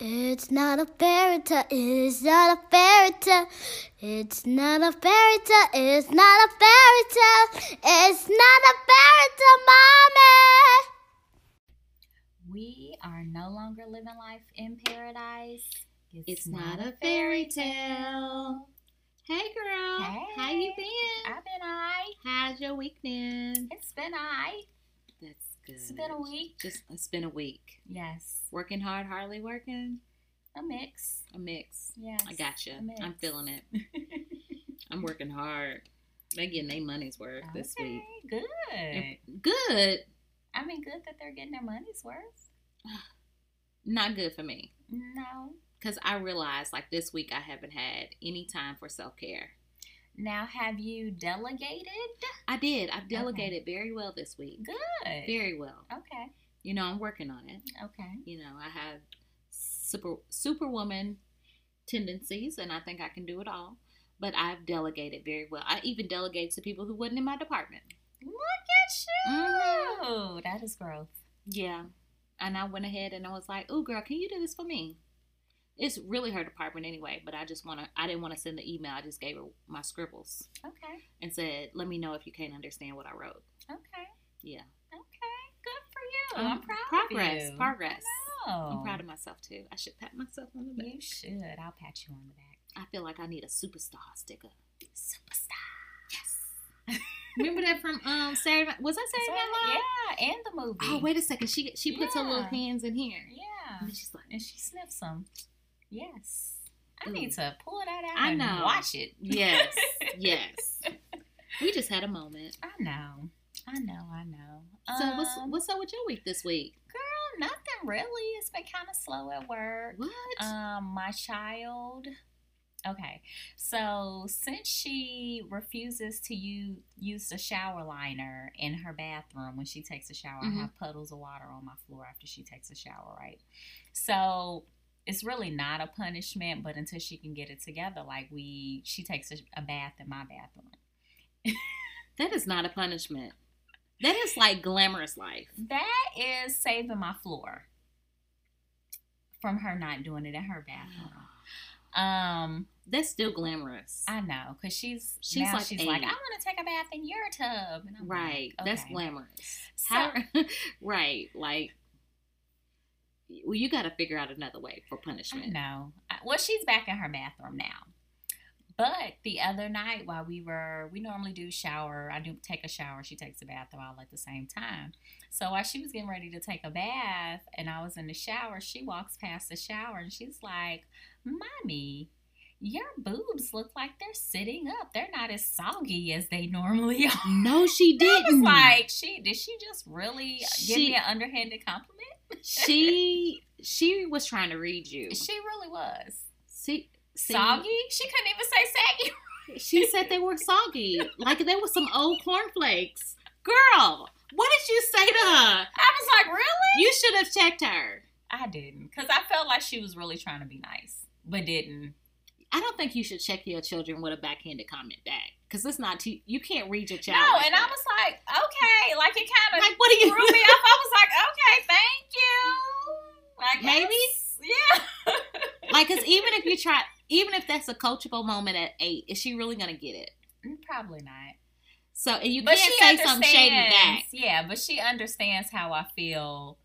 It's not a fairy tale. It's not a fairy tale. It's not a fairy tale. It's not a fairy tale. It's not a fairy tale, mommy. We are no longer living life in paradise. It's not a fairy tale. Hey girl, Hey. how you been? I've been I. How's your week been? It's been I. Good. It's been a week. Just it's been a week. Yes. Working hard, hardly working. A mix. A mix. Yes. I gotcha. I'm feeling it. I'm working hard. They getting their money's worth this week. Good. Good. I mean, good that they're getting their money's worth. Not good for me. No. Because I realized like this week I haven't had any time for self care. Now, have you delegated? I did. I've delegated very well this week. Good. Very well. Okay. You know, I'm working on it. Okay. You know, I have super superwoman tendencies and I think I can do it all. But I've delegated very well. I even delegated to people who wasn't in my department. Look at you. Mhm. That is growth. Yeah. And I went ahead and I was like, "Oh, girl, can you do this for me?" It's really her department anyway, but I just want to. I didn't want to send the email. I just gave her my scribbles Okay. and said, "Let me know if you can't understand what I wrote." Okay. Yeah. Okay. Good for you. Um, I'm proud progress, of you. Progress. I'm proud of myself too. I should pat myself on the back. You should. I'll pat you on the back. I feel like I need a superstar sticker. Superstar. Yes. Remember that from um Saturday? Night- Was that Saturday Night Live? Yeah, and the movie. Oh wait a second. She she puts her little hands in here. Yeah. And she's like, And she sniffs them. Yes. I Ooh. need to pull that out I and know. watch it. yes, yes. We just had a moment. I know. I know. I know. So what's Um, what's up with your week this week? girl? Nothing really. It's been kind of slow at work. What? Um, my child. Okay, so since she refuses to use use the shower liner in her bathroom when she takes a shower, Mhm. I have puddles of water on my floor after she takes a shower, right? So it's really not a punishment, but until she can get it together, like we, she takes a, a bath in my bathroom. that is not a punishment. That is like glamorous life. That is saving my floor from her not doing it in her bathroom. Um, That's still glamorous. I know, cause she's She's like she's like. I want to take a bath in your tub, and I'm right. like, That's glamorous. So- How, right. Like, well, you got to figure out another way for punishment. No. Well, she's back in her bathroom now. But the other night, while we were, we normally do shower. I do take a shower. She takes a bath all at the same time. So while she was getting ready to take a bath, and I was in the shower, she walks past the shower and she's like, "Mommy, your boobs look like they're sitting up. They're not as soggy as they normally are." No, she didn't. was like, "She did she just really give me She- an underhanded compliment?" she she was trying to read you. She really was. See, see, Soggy? She couldn't even say saggy. She said they were soggy, like they were some old cornflakes. Girl, what did you say to her? I was like, really? You should have checked her. I didn't, because I felt like she was really trying to be nice, but didn't. I don't think you should check your children with a backhanded comment back, because it's not too. You can't read your No, child. like and I was like, okay, like it kind of like, what are you? threw me off. I was like, okay, thank you. Like Maybe? yeah. like, because even if you try, even if that's a coachable moment at eight, is she really gonna get it? Mm, Probably not. So, and you But can't say something shady back. Yeah, but she understands how I feel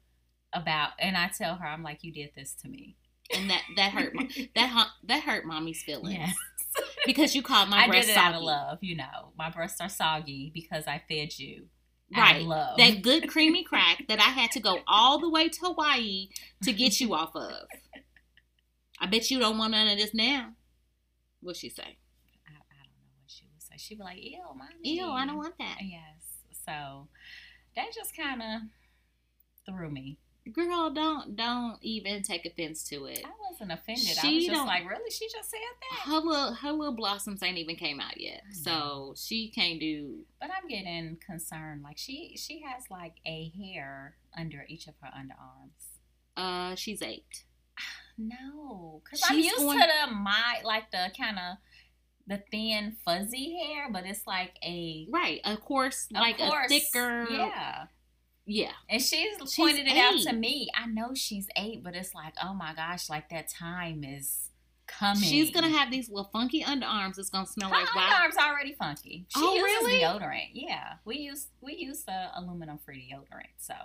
about, and I tell her, I'm like, you did this to me. And that that hurt mo- that that hurt mommy's feelings Yes. because you called my I breast did it out of love, you know. My breasts are soggy because I fed you. Right. love. That good creamy crack that I had to go all the way to Hawaii to get you off of. I bet you don't want none of this now. What'd she say? I, I don't know what she would say. She'd be like, ew, mommy. Ew, I don't want that. Yes. So that just kind of threw me. Girl, don't don't even take offense to it. I wasn't offended. I She was just like, really? She just said that? Her little her little blossoms ain't even came out yet. I So she can't do But I'm getting concerned. Like she she has like a hair under each of her underarms. uh she's eight. No, because I'm used going- to the my like the kind of the thin fuzzy hair, but it's like a Right. Of course like course, a thicker Yeah, Yeah. And she's, She's pointed it out to me. I know she's eight, but it's like, oh my gosh, like that time is coming. She's gonna have these little funky underarms. It's gonna smell Her like underarms already funky. She Oh, uses really? deodorant. Yeah, we use we use the aluminum free deodorant. So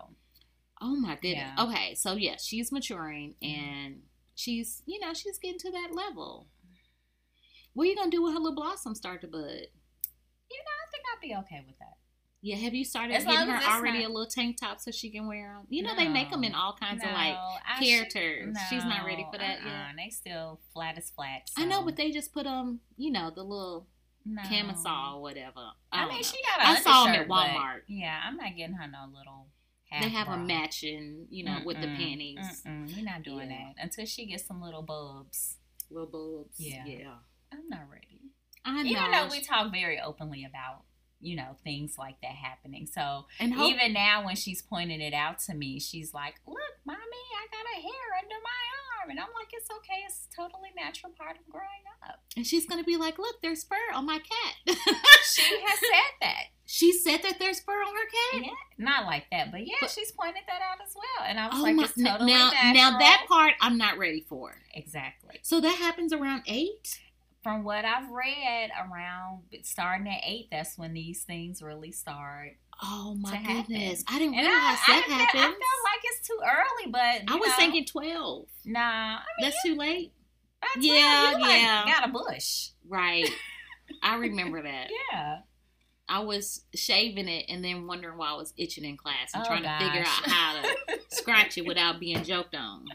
Oh my goodness. Yeah. Mm-hmm. Okay, so yeah, she's maturing and she's you know she's getting to that level. What are you gonna do when her little blossoms start to bud? you know, I think I'd be okay with that. Yeah, have you started As getting her already not- a little tank top so she can wear them? You know they make them in all kinds no, of like characters. should- She's not ready for that uh-uh, yet. They still flat as flat. I know, but they just put them, you know, the little no. camisole, whatever. I, I, mean, know. she got. a. I saw them at Walmart. Yeah, I'm not getting her no little. They have bra. a matching, you know, with the panties, Mm-mm, we're not doing Yeah. that until she gets some little bubs. little boobs. Yeah. yeah. I'm not ready. I know. Even though we talk very openly about you know things like that happening, so and hope, even now when she's pointing it out to me, she's like, "Look, mommy, I got a hair under my arm," and I'm like, "It's okay. It's a totally natural part of growing up." and she's gonna be like, "Look, there's fur on my cat." She has said that. she said that there's fur on her cat. Yeah, not like that, but yeah, But- she's pointed that out as well, and I was Oh like, my! "It's totally now, natural." now that part I'm not ready for. exactly. So that happens around eight. From what I've read, around starting at eight, that's when these things really start. Oh my happen. goodness! I didn't I, realize I, that feel, I happens. felt like it's too early, but I was know, thinking twelve. nah. I mean, That's too late. Uh, 12, Yeah, like yeah. got a bush. Right. I remember that. Yeah. I was shaving it and then wondering why I was itching in class and Oh, trying to figure out how to scratch it without being joked on.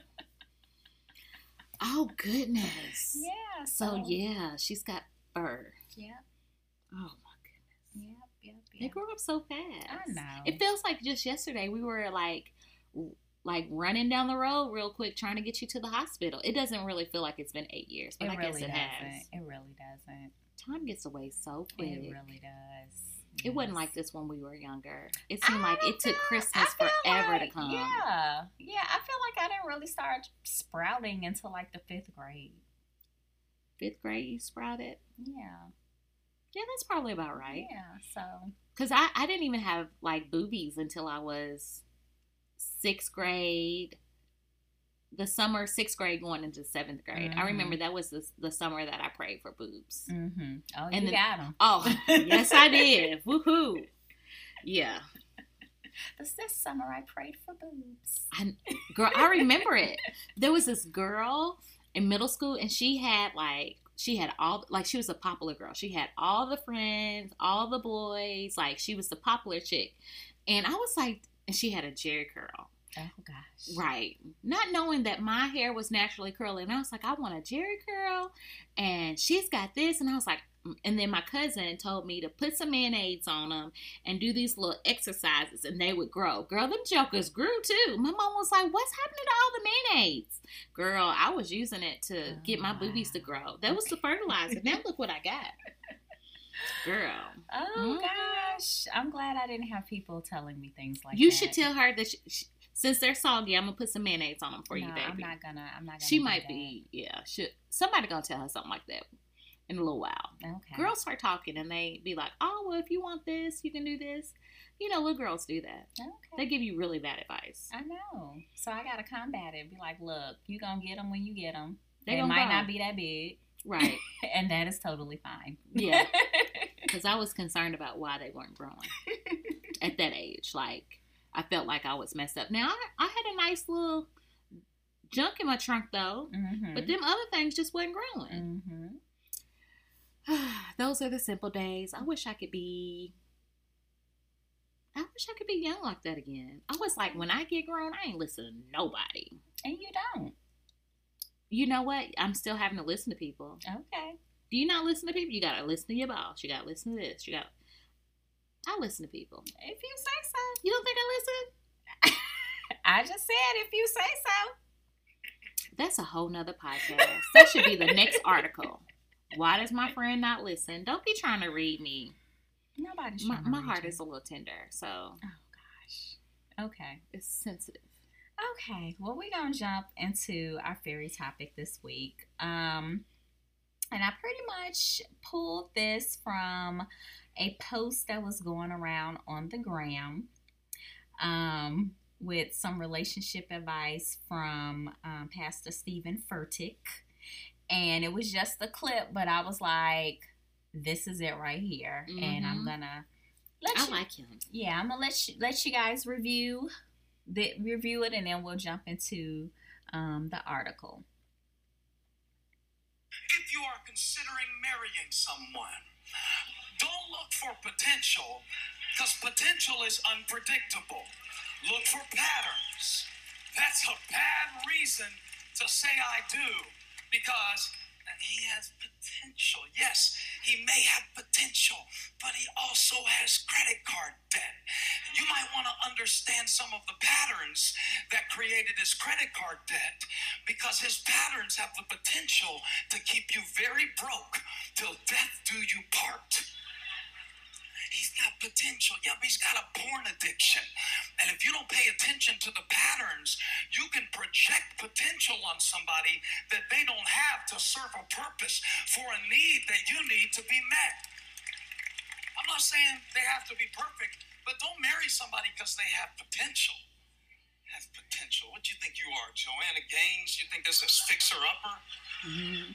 Oh goodness. Yeah. So yeah, she's got fur. Yep. Oh my goodness. Yep. Yep. Yep. They grew up so fast. I know. It feels like just yesterday we were like like running down the road real quick trying to get you to the hospital. It doesn't really feel like it's been eight years, but it I really guess it doesn't. has. It really doesn't. Time gets away so quick. It really does. It wasn't like this when we were younger. It seemed I like it took. Christmas forever like- to come. Yeah, yeah. I feel like I didn't really start sprouting until like the fifth grade. Fifth grade, you sprouted. Yeah, Yeah, that's probably about right. Yeah. So Cause I I didn't even have like boobies until I was sixth grade. The summer sixth grade going into seventh grade. I Mhm. remember that was the, the summer that I prayed for boobs. mm-hmm. Oh, And you then- got them. Oh yes, I did. Woohoo! Yeah, This this summer I prayed for boobs. I, girl, I remember it. There was this girl in middle school, and she had like she had all like she was a popular girl. She had all the friends, all the boys. Like she was the popular chick, and I was like, and she had a Jheri curl, Oh gosh. right? Not knowing that my hair was naturally curly, and I was like, I want a Jheri curl, and she's got this, and I was like. mm, And then my cousin told me to put some mayonnaise on them and do these little exercises, and they would grow. Girl, them jokers grew too. My mom was like, "What's happening to all the mayonnaise?" Girl, I was using it to Oh, get my boobies to grow. That was the fertilizer. now look what I got, girl. Oh Mhm. gosh. I'm glad I didn't have people telling me things like you that. should tell her that she, she- since they're soggy, I'm gonna put some mayonnaise on them for you, No, baby. I'm not gonna. I'm not gonna. she might that. be, yeah. Should somebody gonna tell her something like that in a little while? Okay. Girls start talking and they be like, "Oh, well, if you want this, you can do this." You know, little girls do that. Okay. They give you really bad advice. I know. So I gotta combat it. Be like, look, you gonna get them when you get them. They They might grow. not be that big, Right? and that is totally fine. Yeah. Because I was concerned about why they weren't growing at that age. Like, I felt like I was messed up. Now, I, I had a nice little junk in my trunk, though. mm-hmm. But them other things just wasn't growing. mm-hmm. Those are the simple days. I wish I could be. I wish I could be young like that again. I was like, when I get grown, I ain't listen to nobody. and you don't. You know what? I'm still having to listen to people. Okay. Do you not listen to people? You gotta listen to your boss. You gotta listen to this. You got. I listen to people. If you say so. You don't think I listen? I just said if you say so. That's a whole nother podcast. That should be the next article. Why does my friend not listen? Don't be trying to read me. Nobody's My, my heart you. is a little tender, so Oh gosh. Okay. it's sensitive. Okay, well, we're gonna jump into our fairy topic this week. Um, and I pretty much pulled this from a post that was going around on the gram. um, with some relationship advice from um, Pastor Steven Furtick. And it was just a clip, but I was like, this is it right here. And I'm Mhm. gonna let I you, like him. yeah, I'm gonna let you, let you guys review the review it, and then we'll jump into um, the article. If you are considering marrying someone, don't look for potential because potential is unpredictable. Look for patterns. That's a bad reason to say I do because he has potential. Yes, he may have potential, but he also has credit card debt. You might want to understand some of the patterns that created his credit card debt because his patterns have the potential to keep you very broke till death do you part. Got potential. Yeah, but he's got a porn addiction. And if you don't pay attention to the patterns, you can project potential on somebody that they don't have to serve a purpose for a need that you need to be met. I'm not saying they have to be perfect, but don't marry somebody because they have potential. Have potential. What do you think you are, Joanna Gaines? You think this is fixer upper? Mm-hmm.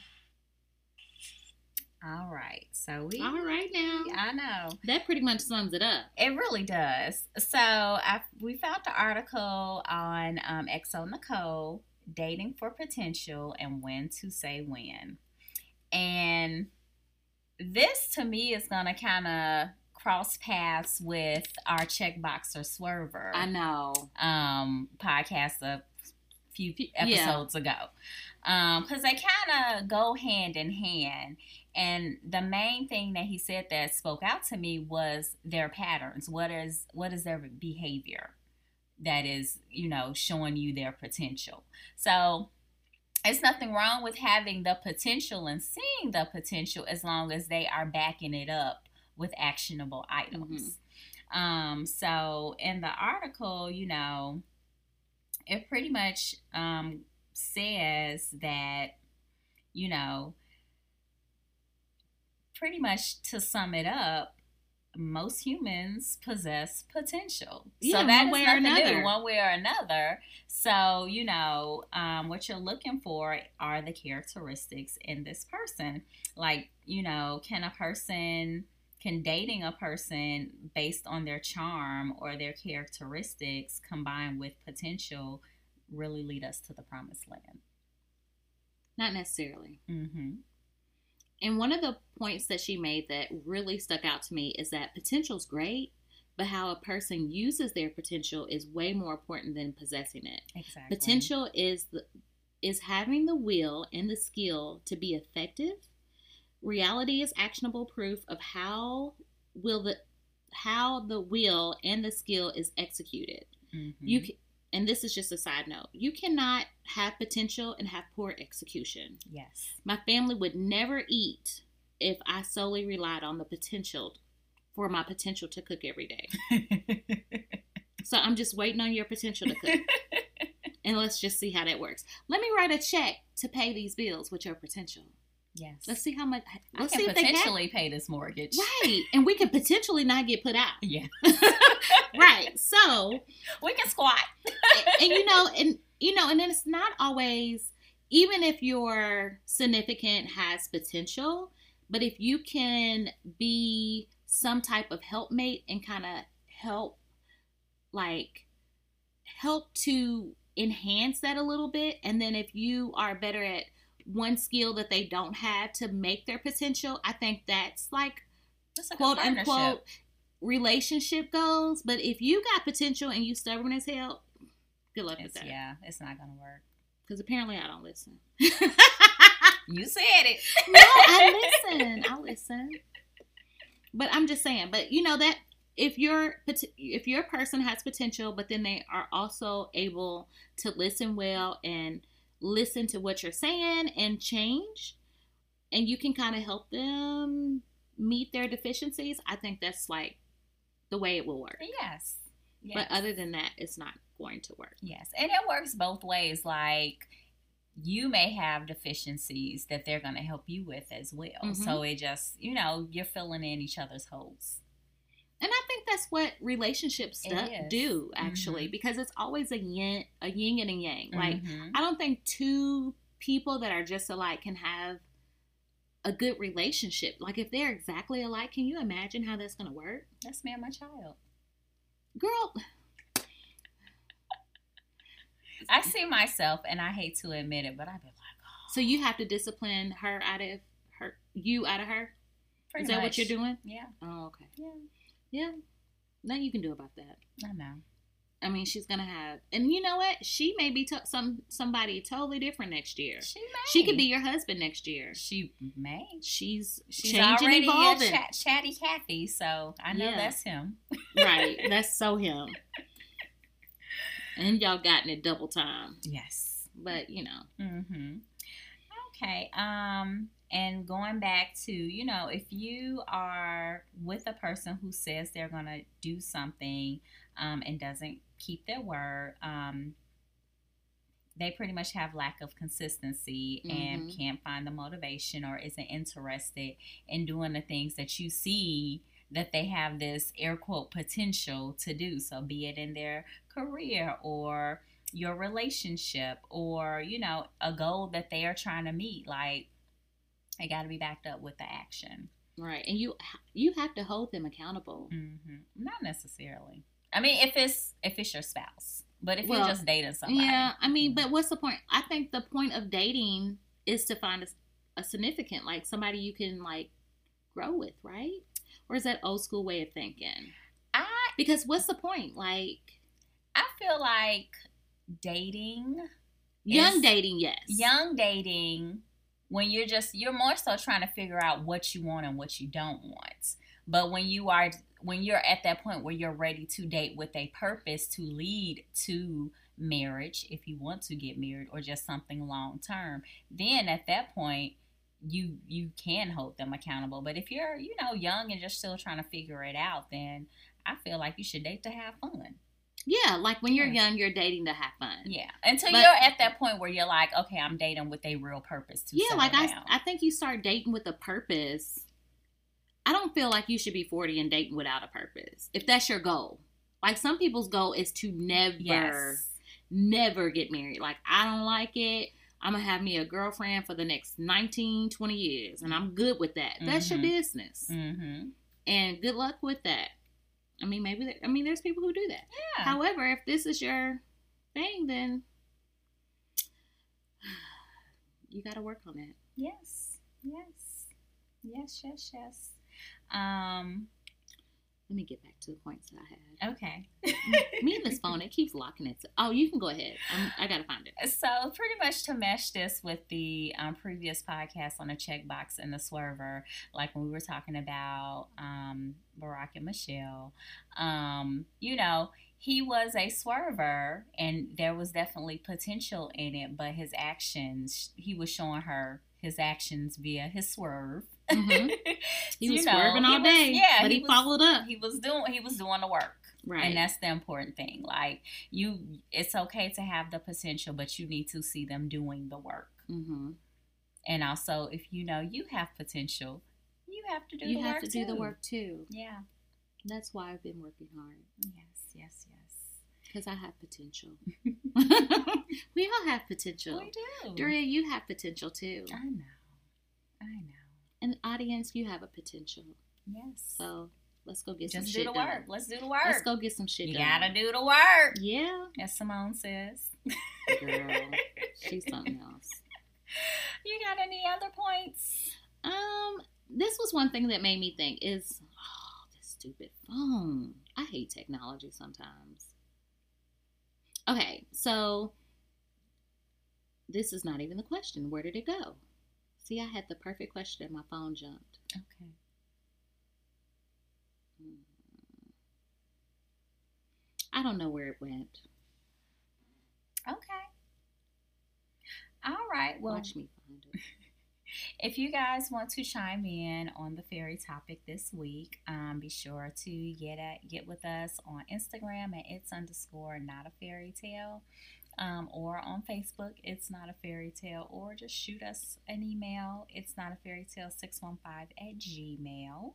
All right, so we. All right now. I know. That pretty much sums it up. It really does. So I, we found the article on um, xoNecole, dating for potential and when to say when. And this to me is going to kind of cross paths with our checkboxer swerver I know. um, podcast a few Yeah. episodes ago. Because they kind of go hand in hand. And the main thing that he said that spoke out to me was their patterns. What is what is their behavior that is, you know, showing you their potential. So it's nothing wrong with having the potential and seeing the potential as long as they are backing it up with actionable items. Um, so in the article, you know, it pretty much um, says that, you know, pretty much to sum it up, most humans possess potential. Yeah, so that one way or nothing new, another. one way or another. So, you know, um, what you're looking for are the characteristics in this person. Like, you know, can a person, can dating a person based on their charm or their characteristics combined with potential really lead us to the promised land? Not necessarily. Mm-hmm. And one of the points that she made that really stuck out to me is that potential's great, but how a person uses their potential is way more important than possessing it. Exactly. Potential is the is having the will and the skill to be effective. Reality is actionable proof of how will the how the will and the skill is executed. Mhm. You can, and this is just a side note. You cannot have potential and have poor execution. Yes. My family would never eat if I solely relied on the potential for my potential to cook every day. So I'm just waiting on your potential to cook. and let's just see how that works. Let me write a check to pay these bills with your potential. Yes. Let's see how much. I Let's can see if they potentially pay this mortgage. Right. And we can potentially not get put out. Yeah. right. So, We can squat. and, and you know, and you know, and then it's not always even if your significant has potential, but if you can be some type of helpmate and kind of help like help to enhance that a little bit and then if you are better at one skill that they don't have to make their potential, I think that's like It's like quote unquote relationship goals. But if you got potential and you stubborn as hell, good luck with that. yeah, it's not gonna work. Because apparently I don't listen. You said it. no, I listen. I listen. But I'm just saying. But you know that if your if your person has potential, but then they are also able to listen well and listen to what you're saying and change, and you can kind of help them meet their deficiencies. I think that's like the way it will work. Yes. yes. But other than that, it's not going to work. Yes, and it works both ways. Like you may have deficiencies that they're going to help you with as well. Mhm. So it just, you know, you're filling in each other's holes. And I think think that's what relationships do, is. do actually, Mhm. because it's always a yin, a yin and a yang. Like Mhm. I don't think two people that are just alike can have a good relationship. Like if they're exactly alike, can you imagine how that's gonna work, that's me and my child. girl? I see myself, and I hate to admit it, but I've been like, oh, So you have to discipline her out of her, you out of her. pretty Is that what you're doing? Yeah, Oh, okay. yeah, Yeah. Nothing you can do about that. I know. I mean, she's gonna have, and you know what? She may be to- some somebody totally different next year. She may. She could be your husband next year. She may. She's She's changing, already evolving. a chat, chatty Cathy, so I know Yeah. that's him. right. That's so him. And y'all gotten it double time, Yes. but you know, Mm-hmm. Okay. Um, and going back to, you know, if you are with a person who says they're gonna do something um, and doesn't keep their word, um, they pretty much have lack of consistency and Mhm. can't find the motivation or isn't interested in doing the things that you see that they have this air quote potential to do. So be it in their career or your relationship or, you know, a goal that they are trying to meet. Like it got to be backed up with the action. right? And you you have to hold them accountable. hmm Not necessarily. I mean, if it's if it's your spouse, but if Well, you're just dating somebody, Yeah, I mean, but what's the point? I think the point of dating is to find a, a significant, like somebody you can like grow with, right? Or is that old school way of thinking? I Because what's the point? Like I feel like dating, young dating, yes. young dating, when you're just you're more so trying to figure out what you want and what you don't want. But when you are when you're at that point where you're ready to date with a purpose to lead to marriage, if you want to get married or just something long term, then at that point you you can hold them accountable. But if you're, you know, young and just still trying to figure it out, then I feel like you should date to have fun. Yeah, like when you're young, you're dating to have fun. Yeah. Until But- you're at that point where you're like, okay, I'm dating with a real purpose to Yeah, like I, down. I think you start dating with a purpose. I don't feel like you should be 40 and dating without a purpose. If that's your goal. Like some people's goal is to never, yes. never get married. Like I don't like it. I'm going to have me a girlfriend for the next 19, 20 years. And I'm good with that. That's your Mhm. business. Mm-hmm. And good luck with that. I mean, maybe, I mean, there's people who do that. Yeah. However, if this is your thing, then you got to work on that. yes. Yes. Yes. Yes. Yes. Um. Let me get back to the points that I had. Okay. Me and this phone, it keeps locking it. Oh, you can go ahead. I'm, I got to find it. So pretty much to mesh this with the um, previous podcast on the checkbox and the swerver, like when we were talking about um, Barack and Michelle, um, you know, he was a swerver and there was definitely potential in it, but his actions, he was showing her his actions via his swerve. Mhm. He was You know, swerving all was- day, yeah, but he, was- followed up. He was doing he was doing the work. Right. And that's the important thing. Like you it's okay to have the potential, but you need to see them doing the work. mm-hmm. And also if you know you have potential, you have to do You the have work to do the too. work too. Yeah. That's why I've been working hard Yes, yes, yes. because I have potential. we all have potential. We do. Doria, you have potential too. I know. I know. And audience, you have a potential. Yes. So let's go get some shit. Just do shit the done. work. Let's do the work. Let's go get some shit You done. gotta do the work. Yeah, As Simone says. girl, she's something else. You got any other points? Um, this was one thing that made me think is, oh, this stupid phone. I hate technology sometimes. Okay, so this is not even the question. Where did it go? See, I had the perfect question and my phone jumped. Okay. I don't know where it went. Okay. All right. Well, Watch me find it. If you guys want to chime in on the fairy topic this week, um, be sure to get at get with us on Instagram at it's underscore not a fairy tale, um, or on Facebook it's not a fairy tale, or just shoot us an email. It's not a fairy tale six one five at gmail.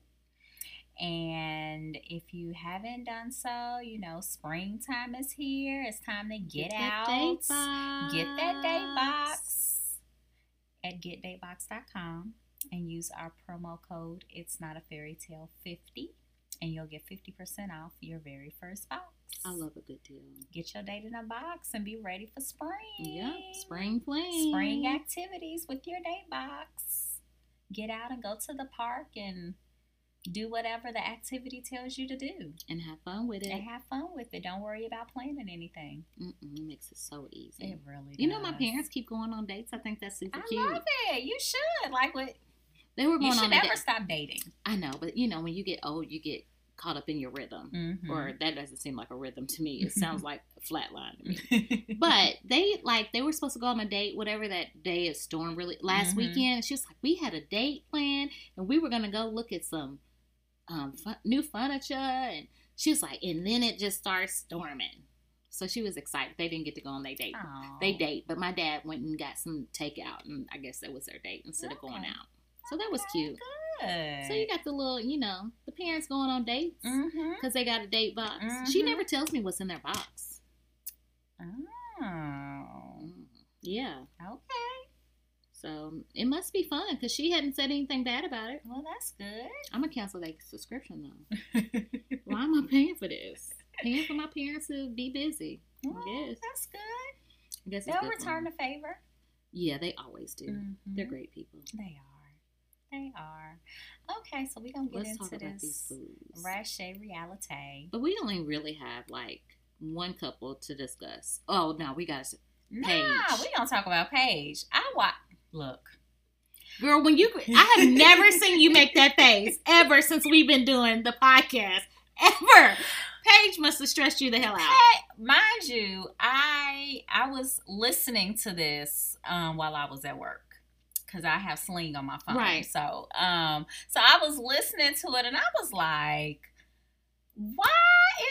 And if you haven't done so, you know, springtime is here. It's time to get, that out. box. Get that date box at getdatebox.com and use our promo code It's Not a Fairy Tale 50 and you'll get 50% off your very first box. I love a good deal. Get your date in a box and be ready for spring. Yep, spring fling. Spring activities with your date box. Get out and go to the park and do whatever the activity tells you to do and have fun with it. and have fun with it. Don't worry about planning anything. Mm-mm, it makes it so easy. It really does. you know, my parents keep going on dates. I think that's super I cute. love it. You should. Like what They were you going should on a never date. stop dating. I know, but you know, when you get old, you get caught up in your rhythm. Mm-hmm. Or that doesn't seem like a rhythm to me. It sounds like a flat line to me. But they like they were supposed to go on a date, whatever that day is storm really last Mhm. weekend. She was like, we had a date planned, and we were gonna go look at some um new furniture, and she was like, and then it just starts storming. So she was excited. They didn't get to go on their date. Aw. They date, but my dad went and got some takeout, and I guess that was their date instead of going out. So that was cute. Good. So you got the little, you know, the parents going on dates mm-hmm. because they got a date box. She Mhm. never tells me what's in their box. Oh. Yeah. Okay. So it must be fun because she hadn't said anything bad about it. Well, that's good. I'm gonna cancel that subscription though. Why am I paying for this? Paying for my parents to be busy. Well, guess. that's good. I guess They'll good return them. the favor. Yeah, they always do. Mhm. They're great people. They are. They are. Okay, so we're gonna get Let's into this. Rache reality. But we only really have like one couple to discuss. Oh no, we got Paige. Nah, we gonna talk about Paige. I watch. Look, girl. When you, I have never seen you make that face ever since we've been doing the podcast. Ever, Paige must have stressed you the hell out. Hey, mind you, I I was listening to this um, while I was at work because I have Sling on my phone. Right. So um, so I was listening to it and I was like, why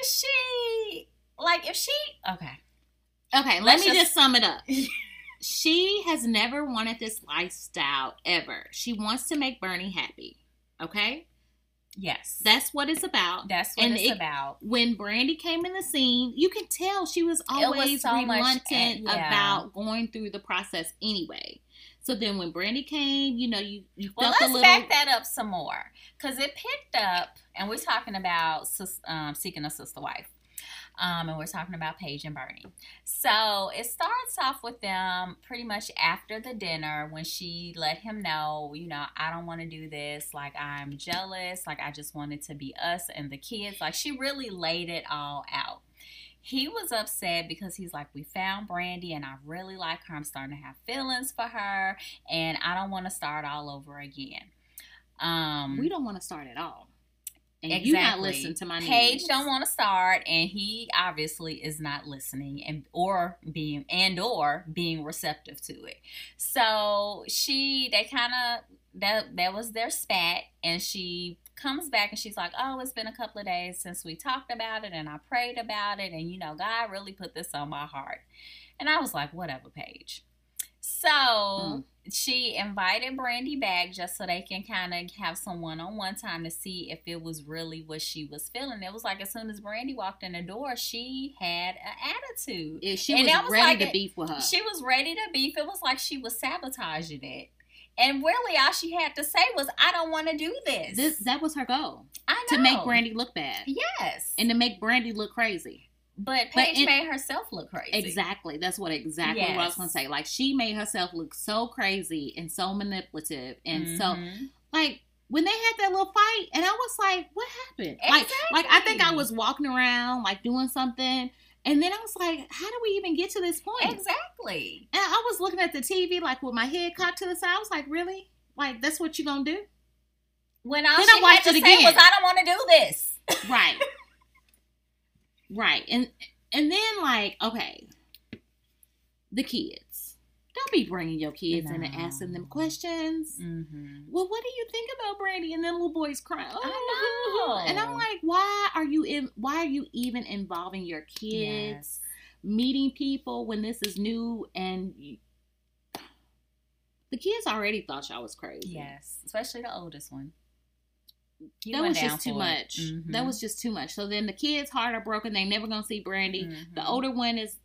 is she like if she okay? Okay, let me just- just sum it up. she has never wanted this lifestyle ever. She wants to make Bernie happy. Okay? Yes, That's what it's about. that's what and it's it- about. When Brandy came in the scene, you can tell she was was always so much- reluctant uh, yeah. about going through the process anyway. So then when Brandy came, you know, you, you Well, felt let's a little back that up some more because it picked up, and we're talking about sis- um, seeking a sister wife, um, and we're talking about Paige and Bernie. So it starts off with them pretty much after the dinner when she let him know, you know, I don't want to do this. Like I'm jealous. Like I just wanted to be us and the kids. Like she really laid it all out. He was upset because he's like, we found Brandy and I really like her. I'm starting to have feelings for her and I don't want to start all over again. Um, we don't want to start at all. And exactly. you not listen to my Paige needs. don't want to start, and he obviously is not listening and or being and or being receptive to it. So she, they kind of that that was their spat, and she comes back and she's like, "Oh, it's been a couple of days since we talked about it, and I prayed about it, and you know, God really put this on my heart." And I was like, "Whatever, Paige." So Mm. she invited Brandy back just so they can kind of have some one on one time to see if it was really what she was feeling. It was like as soon as Brandy walked in the door, she had an attitude. If she And was, was ready like to a- beef with her. She was ready to beef. It was like she was sabotaging it. And really, all she had to say was, I don't want to do this. this that was her goal I know. to make Brandy look bad Yes. and to make Brandy look crazy. but but Paige it- made herself look crazy. Exactly. That's what exactly what I was gonna say. Like she made herself look so crazy and so manipulative and so Mhm. like when they had that little fight and I was like, what happened? Like like I think I was walking around like doing something and then I was like, how do we even get to this point? Exactly. And I was looking at the TV like with my head cocked to the side. I was like, really? Like that's what you're gonna do? When all Then she I watched had to it say again. was, I don't want to do this. Right. right. And and then like, okay, the kids. Don't be bringing your kids in and asking them questions. Mm-hmm. Well, what do you think about Brandy? And then little boys crying. I know. And I'm like, why are you in? Why are you even involving your kids, Yes. meeting people when this is new? And you, the kids already thought y'all was crazy. Yes. Especially the oldest one. That was just too much. That Mhm. was just too much. So then the kids' heart are broken. They never gonna see Brandy. The Mhm. older one is.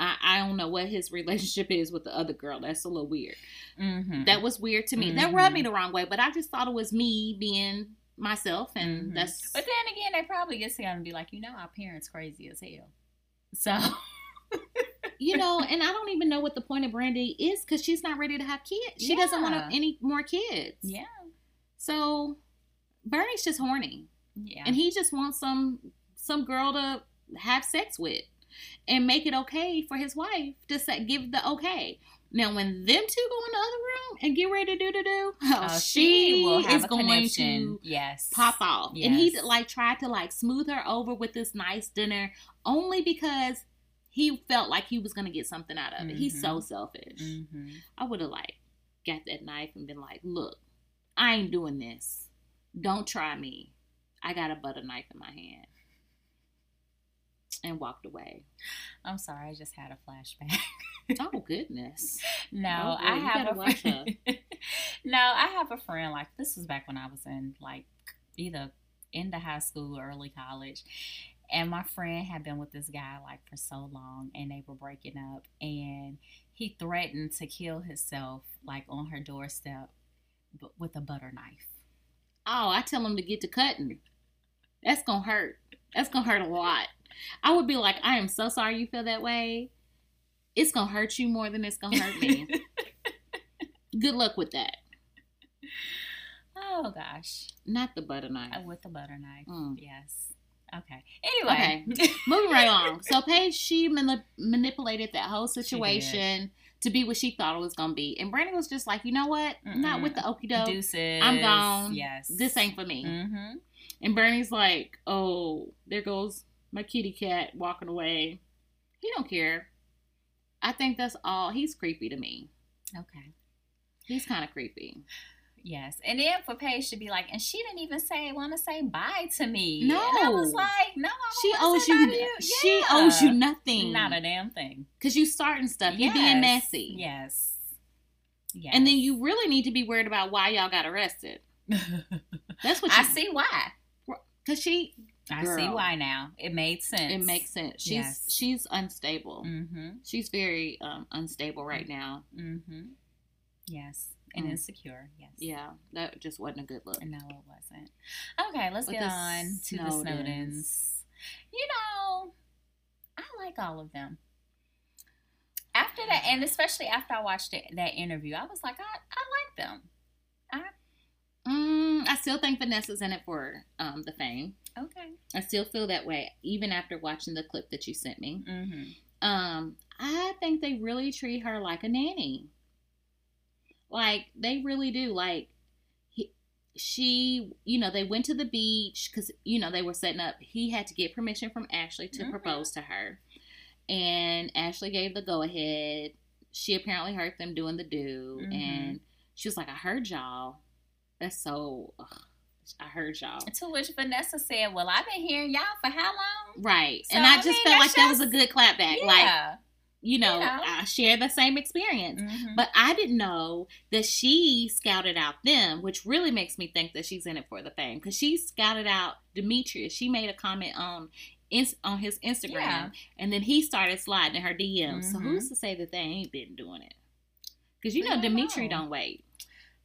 I, I don't know what his relationship is with the other girl. That's a little weird. Mhm. That was weird to me. That rubbed me the wrong way, but I just thought it was me being myself, and Mhm. that's. But then again, they probably get together and be like, you know, our parents crazy as hell. So you know, and I don't even know what the point of Brandy is because she's not ready to have kids. She doesn't want any more kids. yeah, So Bernie's just horny, yeah, and he just wants some some girl to have sex with, and make it okay for his wife to say, give the okay. Now, when them two go in the other room and get ready to do to do, oh, Oh, she will have is a going connection. to yes pop off. And he like tried to like smooth her over with this nice dinner only because he felt like he was gonna get something out of it. He's so Mhm. selfish. hmm I would have like got that knife and been like, look, I ain't doing this. Don't try me. I got a butter knife in my hand. And walked away. I'm sorry, I just had a flashback. Oh goodness. No, Oh, boy, I have a friend. no, I have a friend like this was back when I was in like either into high school or early college. And my friend had been with this guy like for so long and they were breaking up and he threatened to kill himself like on her doorstep but with a butter knife. Oh, I tell him to get to cutting. That's gonna hurt. That's gonna hurt a lot. I would be like, I am so sorry you feel that way. It's gonna hurt you more than it's gonna hurt me. Good luck with that. oh gosh. Not the butter knife. Uh, With the butter knife. Mm. Yes. Okay. Anyway. Moving right along. So Paige, she manip- manipulated that whole situation to be what she thought it was gonna be, and Brandon was just like, you know what? Not Mm-mm. with the okie doke. Deuces. I'm gone. Yes. This ain't for me. Mm-hmm. And Bernie's like, oh, there goes my kitty cat walking away. He don't care. I think that's all. He's creepy to me. Okay. He's kind of creepy. Yes. And then for Paige to be like, and she didn't even say, want to say bye to me. No. And I was like, no, I She owes you. you. She owes you nothing. Not a damn thing. Cause you starting stuff. You're being messy. Yes. Yes. And then you really need to be worried about why y'all got arrested. That's what you, I see why. Cause she, I see why now. It made sense. it makes sense. She's Yes. she's unstable. Mm-hmm. She's very um, unstable right now. Mm-hmm. Yes. And Mm. insecure. Yes. Yeah, that just wasn't a good look. No, it wasn't. Okay, let's With get on to the Snowdens. You know, I like all of them. After that, and especially after I watched it, that interview, I was like, I, I like them. Mm, I still think Vanessa's in it for um, the fame. Okay. I still feel that way, even after watching the clip that you sent me. Mm-hmm. Um, I think they really treat her like a nanny. Like they really do. Like he, she, you know, they went to the beach because you know they were setting up. He had to get permission from Ashley to Mhm. propose to her, and Ashley gave the go ahead. She apparently heard them doing the do, Mhm. and she was like, "I heard y'all." That's so. Ugh, I heard y'all. To which Vanessa said, Well, I've been hearing y'all for how long? Right. So, and I I just mean, felt like that was a good clapback. Like, you know, You know. I share the same experience. Mhm. But I didn't know that she scouted out them, which really makes me think that she's in it for the fame because she scouted out Demetrius. She made a comment on on his Instagram, Yeah. and then he started sliding in her DMs. So Mhm. who's to say that they ain't been doing it? Because you know, Dimitri don't wait.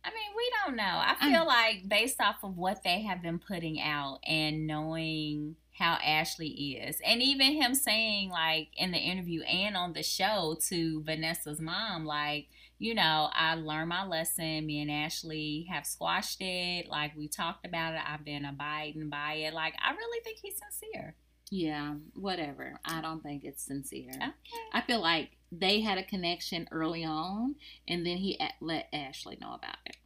I mean, we don't know. I feel like based off of what they have been putting out and knowing how Ashley is, and even him saying like in the interview and on the show to Vanessa's mom, like, you know, I learned my lesson. Me and Ashley have squashed it. Like we talked about it. I've been abiding by it. Like I really think he's sincere. Yeah, whatever. I don't think it's sincere. Okay. I feel like they had a connection early on, and then he let Ashley know about it.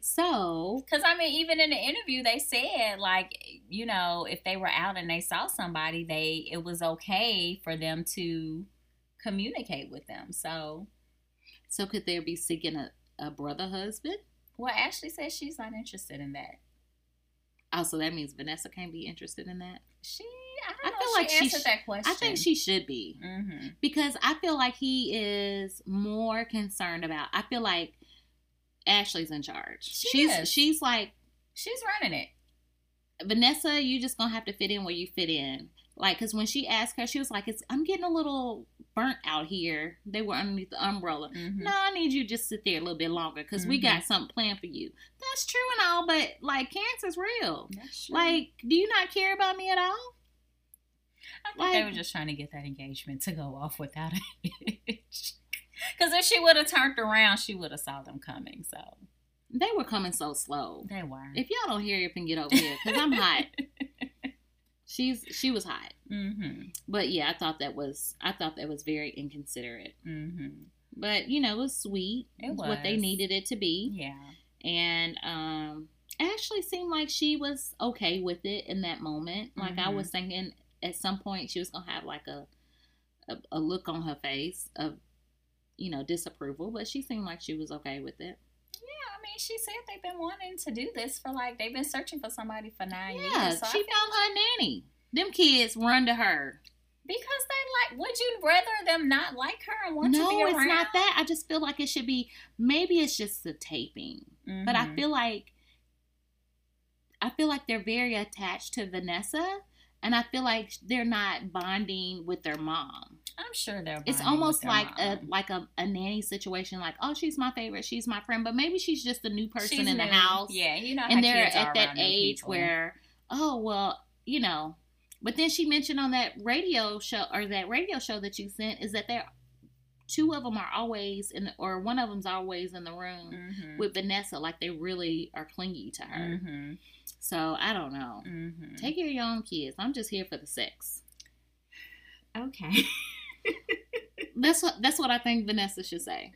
So Because I mean, even in the interview, they said like, you know, if they were out and they saw somebody, they it was okay for them to communicate with them. So, So could there be seeking a, a brother husband? well, Ashley says she's not interested in that. Oh, so that means Vanessa can't be interested in that. She, I I don't feel know. like she she answered sh- that question. I think she should be Mm-hmm. because I feel like he is more concerned about. I feel like Ashley's in charge. She she's is. she's like She's running it. Vanessa, you just gonna have to fit in where you fit in. Like, cause when she asked her, she was like, "It's I'm getting a little burnt out here." They were underneath the umbrella. Mhm. No, I need you to just sit there a little bit longer, cause we Mhm. got something planned for you. That's true and all, but like, cancer's real. That's true. Like, do you not care about me at all? I think they were just trying to get that engagement to go off without a hitch. Because if she would have turned around, she would have saw them coming. So They were coming so slow. they were. If y'all don't hear up and get over here, cause I'm hot. She's she was hot. mm-hmm. But yeah, I thought that was I thought that was very inconsiderate. Mm-hmm. But you know, it was sweet. It what they needed it to be. Yeah. And um Ashley seemed like she was okay with it in that moment. Like I Mhm. was thinking at some point she was gonna have like a, a a look on her face of you know disapproval, but she seemed like she was okay with it. Yeah, I mean, she said they've been wanting to do this for like they've been searching for somebody for nine Yeah, years. So she found her nanny. Them kids run to her. because they like. Would you rather them not like her and want to be around? no, it's not that. I just feel like it should be. Maybe it's just the taping. but I Mhm. feel like I feel like they're very attached to Vanessa, and I feel like they're not bonding with their mom. I'm sure they're. It's almost like a like a, a nanny situation. Like, oh, she's my favorite, she's my friend, but maybe she's just a new person She's in the house, Yeah, you know, how and they're at that age where, oh well, you know. But then she mentioned on that radio show or that radio show that you sent is that they're two of them are always in the, or one of them's always in the room Mhm. with Vanessa, like they really are clingy to her. Mhm. So I don't know. Mhm. Take care of your own kids. I'm just here for the sex. Okay. That's what that's what I think Vanessa should say.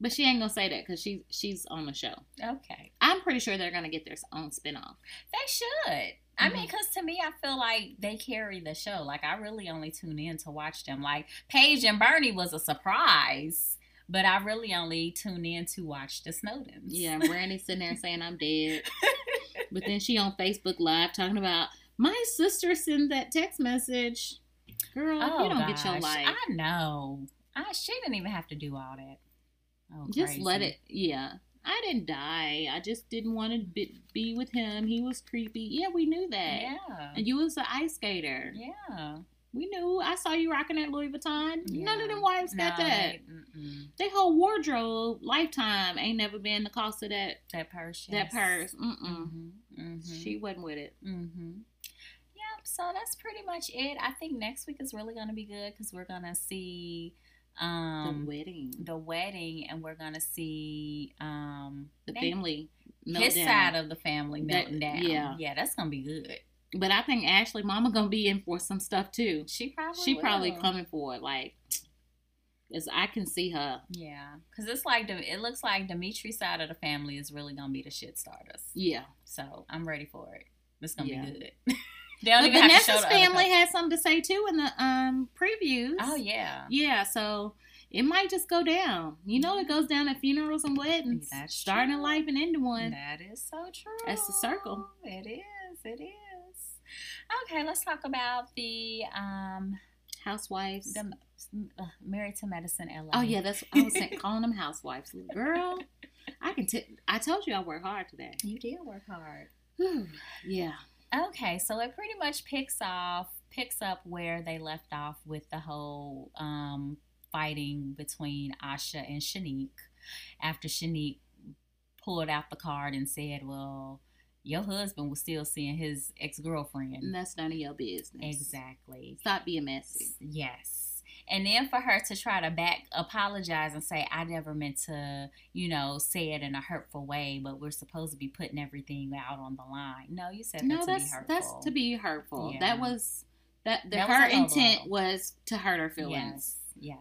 But she ain't gonna say that because she she's on the show. okay. I'm pretty sure they're gonna get their own spinoff. They should. I mean, mm-hmm. because to me, I feel like they carry the show. Like, I really only tune in to watch them. Like, Paige and Bernie was a surprise, but I really only tune in to watch the Snowdens. Yeah, Brandy sitting there saying I'm dead, but then she on Facebook Live talking about my sister sent that text message. Girl, Oh, you don't get your life. I know. I, she didn't even have to do all that. Oh, just let it. Yeah, I didn't die. I just didn't want to be, be with him. He was creepy. Yeah, we knew that. Yeah. And you was an ice skater. Yeah. We knew. I saw you rocking that Louis Vuitton. None of them wives got No, that. they-. Whole wardrobe, lifetime, ain't never been the cost of that That purse. that yes. purse. Mm-mm. Mhm. Mhm. She wasn't with it. Mm-hmm. Yep. So that's pretty much it. I think next week is really going to be good because we're going to see um, the wedding, the wedding, and we're to see um, the family, his meltdown. side of the family That- melting down. yeah. Yeah, that's to be good. But I think Ashley, Mama, gonna be in for some stuff too. She probably She probably coming for it. Like, as I can see her. Yeah, because it's like it looks like Dimitri's side of the family is really gonna be the shit starters. Yeah. So I'm ready for it. It's gonna Yeah. be good. they don't But even have to show Vanessa's the other family had something to say too in the um previews. Oh yeah, Yeah, so it might just go down. You know, it goes down at funerals and weddings. That's starting a true. life and ending one. that is so true. That's the circle. It is. It is. Okay, let's talk about the um Housewives. the uh, Married to Medicine LA. oh yeah, that's I was saying, calling them housewives. Girl, I can. T- I told you I work hard today. you did work hard. Yeah. Okay, so it pretty much picks off picks up where they left off with the whole um, fighting between Asha and Shanique after Shanique pulled out the card and said, "Well, your husband was still seeing his ex And girlfriend." that's none of your business. Exactly. Stop being messy. Yes. And then for her to try to back apologize and say, I never meant to, you know, say it in a hurtful way, but we're supposed to be putting everything out on the line. No, you said No, that to that's be that's to be hurtful. Yeah. That was that. The, That her low intent was to hurt her feelings. Yes,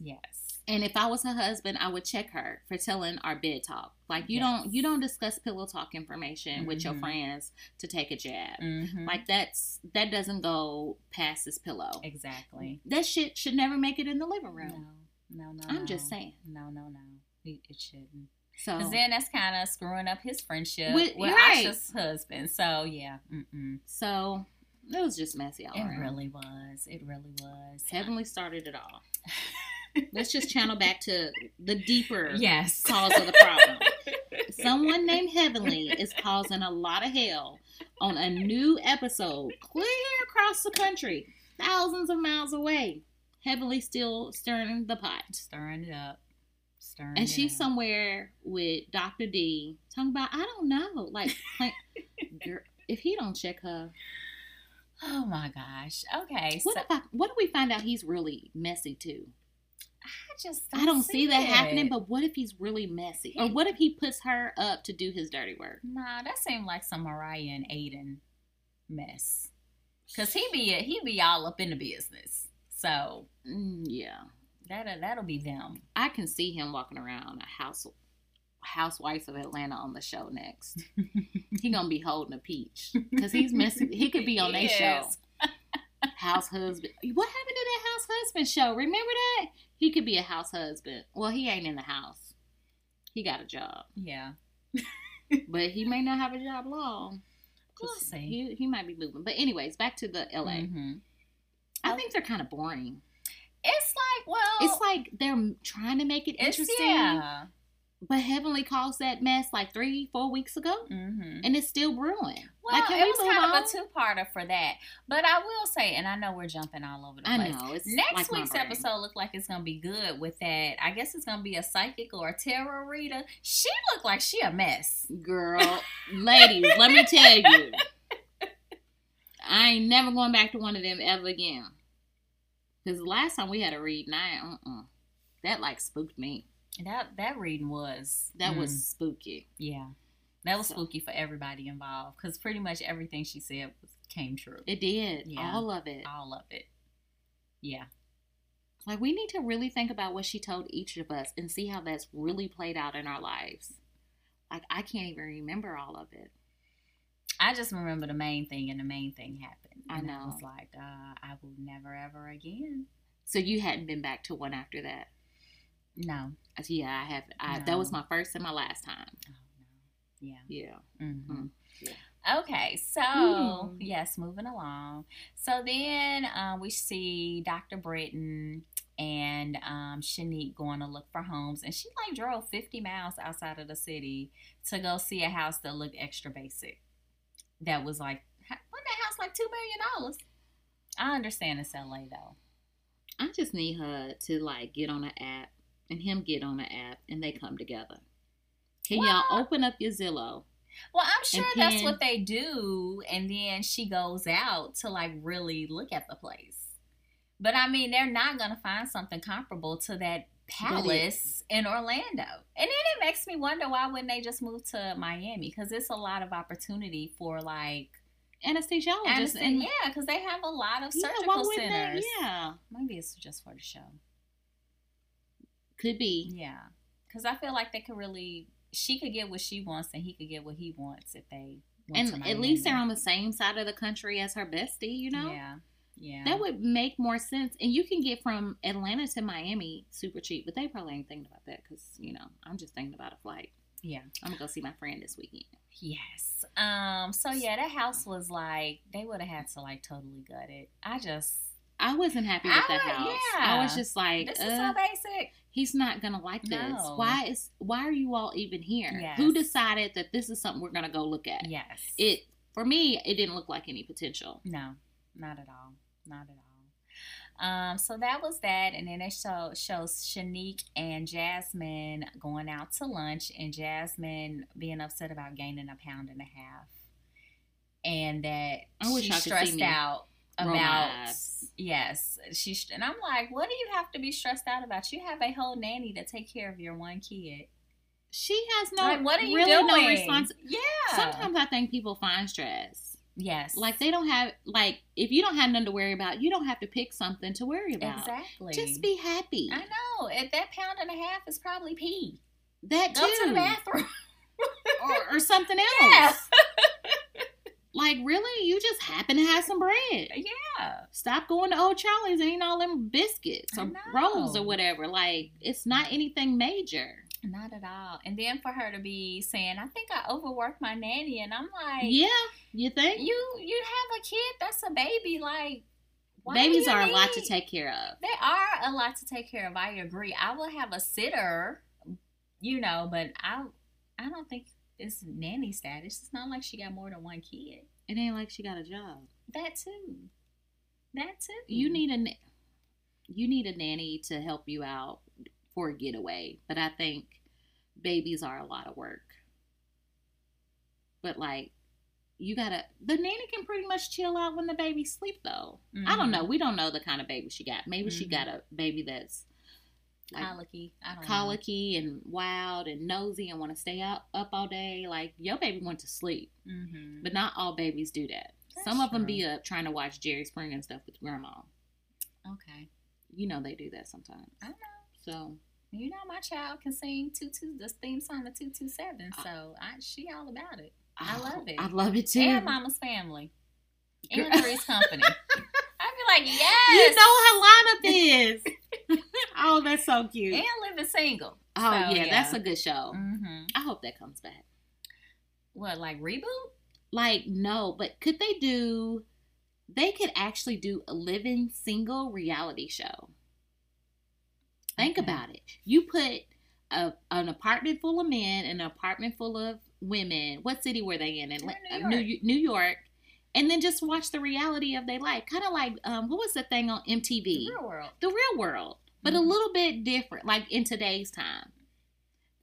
yes, yes. And if I was her husband, I would check her for telling our bed talk. Like you Yes. don't you don't discuss pillow talk information with your Mhm. friends to take a jab. Mm-hmm. Like that's that doesn't go past this pillow. exactly. That shit should never make it in the living room. No, no, no. I'm no. just saying. No, no, no. It, it shouldn't. So Because then that's kind of screwing up his friendship With- with, right. Asha's husband. So yeah, mm-mm. so it was just messy all it around. really was. It really was. Heavenly started it all. Let's just channel back to the deeper Yes. cause of the problem. someone named Heavenly is causing a lot of hell on a new episode clear across the country, thousands of miles away. Heavenly still stirring the pot. Stirring it up. Stirring And she's up. somewhere with Dr. D talking about, I don't know. Like, like girl, if he don't check her, Oh my gosh. Okay. what, so if I, what if we find out he's really messy too? I just I don't see that happening, but what if he's really messy? Or what if he puts her up to do his dirty work? Nah, that seemed like some Mariah and Aydin mess. Cause he be he be all up in the business. So Mm, yeah. that that'll be them. I can see him walking around a house Housewives of Atlanta on the show next. he gonna be holding a peach because he's messing. He could be on their show. House husband. What happened to that house husband show? Remember that? He could be a house husband. Well, he ain't in the house. He got a job, Yeah. but he may not have a job long. We'll see. He, he might be moving. But anyways, back to the LA. Mhm. I think they're kind of boring. It's like well, It's like they're trying to make it interesting. yeah. But Heavenly caused that mess like three, four weeks ago, Mm-hmm. and it's still brewing. Well, like, it was kind on? of a two-parter for that. But I will say, and I know we're jumping all over the I place. know. It's Next like week's episode looked like it's gonna be good with that. I guess it's gonna be a psychic or a tarot reader. She looked like she a mess. Girl, ladies, let me tell you. I ain't never going back to one of them ever again. Because the last time we had a read, and I, uh-uh, that like spooked me. That that reading was That mm, was spooky. yeah. That was So- spooky for everybody involved because pretty much everything she said was, came true. It did. Yeah. All of it. All of it. Yeah. Like, we need to really think about what she told each of us and see how that's really played out in our lives. Like, I can't even remember all of it. I just remember the main thing, and the main thing happened. I And know. was like, uh, I will never ever again. So, you hadn't been back to one after that? No. Yeah, I have. I, No. That was my first and my last time. Oh no. Yeah. Yeah. hmm Mm, Okay, so Hmm. yes, moving along. So then uh, we see Dr. Britton and um, Shanique going to look for homes, and she like drove 50 miles outside of the city to go see a house that looked extra basic. That was like, wasn't that house like two million dollars? I understand it's LA though. I just need her to like get on an app and him get on an app and they come together. Can y'all open up your Zillow? Well, I'm sure And that's what they do, and then she goes out to like really look at the place. But I mean, they're not gonna find something comparable to that palace in Orlando, and then it makes me wonder why wouldn't they just move to Miami? Because it's a lot of opportunity for like, Anesthesiologist anesthesia- and yeah, because they have a lot of Yeah, surgical they? centers. Yeah, Maybe it's just for the show. Could be. Yeah, because I feel like they could really, she could get what she wants, and he could get what he wants if they. And at least they're on the same side of the country as her bestie, you know? Yeah, yeah. That would make more sense. And you can get from Atlanta to Miami super cheap, but they probably ain't thinking about that because, you know, I'm just thinking about a flight. Yeah. I'm going to go see my friend this weekend. Yes. Um. So yeah, that house was like they would have had to like totally gut it. I just I wasn't happy with the I- house. I was just like, this is so basic. he's not gonna like this. No. Why is why are you all even here? Yes. Who decided that this is something we're gonna go look at? Yes. It for me, it didn't look like any potential. No, not at all. Not at all. Um, so that was that, and then it show, shows Shanique and Jasmine going out to lunch, and Jasmine being upset about gaining a pound and a half, and that I wish she's I could see stressed out about. eyes. Yes, she's, and I'm like, what do you have to be stressed out about? You have a whole nanny to take care of your one kid. She has no like, what are you really doing? no response. Yeah. Sometimes I think people find stress. yes, Like they don't have like if you don't have nothing to worry about, you don't have to pick something to worry about. exactly. Just be happy. I know. If that pound and a half is probably pee. That Go too. to the bathroom. or, or something else. Yeah. Like really, you just happen to have some bread. Uh, yeah. Stop going to Old Charlie's and eating all them biscuits or rolls or whatever. Like it's not anything major. Not at all. And then for her to be saying, I think I overworked my nanny and I'm like yeah, you think? You you have a kid that's a baby, like why Babies are a lot to take care of. They are a lot to take care of. I agree. I will have a sitter, you know, but I I don't think it's nanny status. It's not like she got more than one kid. It ain't like she got a job. That too. That too. You need a you need a nanny to help you out for a getaway, but I think babies are a lot of work. But like you gotta the nanny can pretty much chill out when the baby sleep though. I don't Mhm. know. We don't know the kind of baby she got. Maybe she Mhm. got a baby that's like colicky. I don't colicky and wild and nosy and want to stay out up all day. Like your baby went to sleep. Mm-hmm. but not all babies do that. That's Some of them be up trying to watch Jerry Springer and stuff with grandma. Okay. You know they do that sometimes. I know. So You know my child can sing two two the theme song to two two seven, so I she all about it. I love it. I love it too. And Mama's Family. And Three's Company. Like, You know her lineup is. oh, that's so cute. and living single. oh So, yeah, yeah. that's a good show. Mm-hmm. I hope that comes back. What, like reboot? Like no, but could they do? They could actually do a living single reality show. Think Okay. about it. You put a, an apartment full of men and an apartment full of women. What city were they in? In New New, New York. And then just watch the reality of their life. Kind of like um, what was the thing on MTV? The real world. the real world, but a Mhm. little bit different, like in today's time.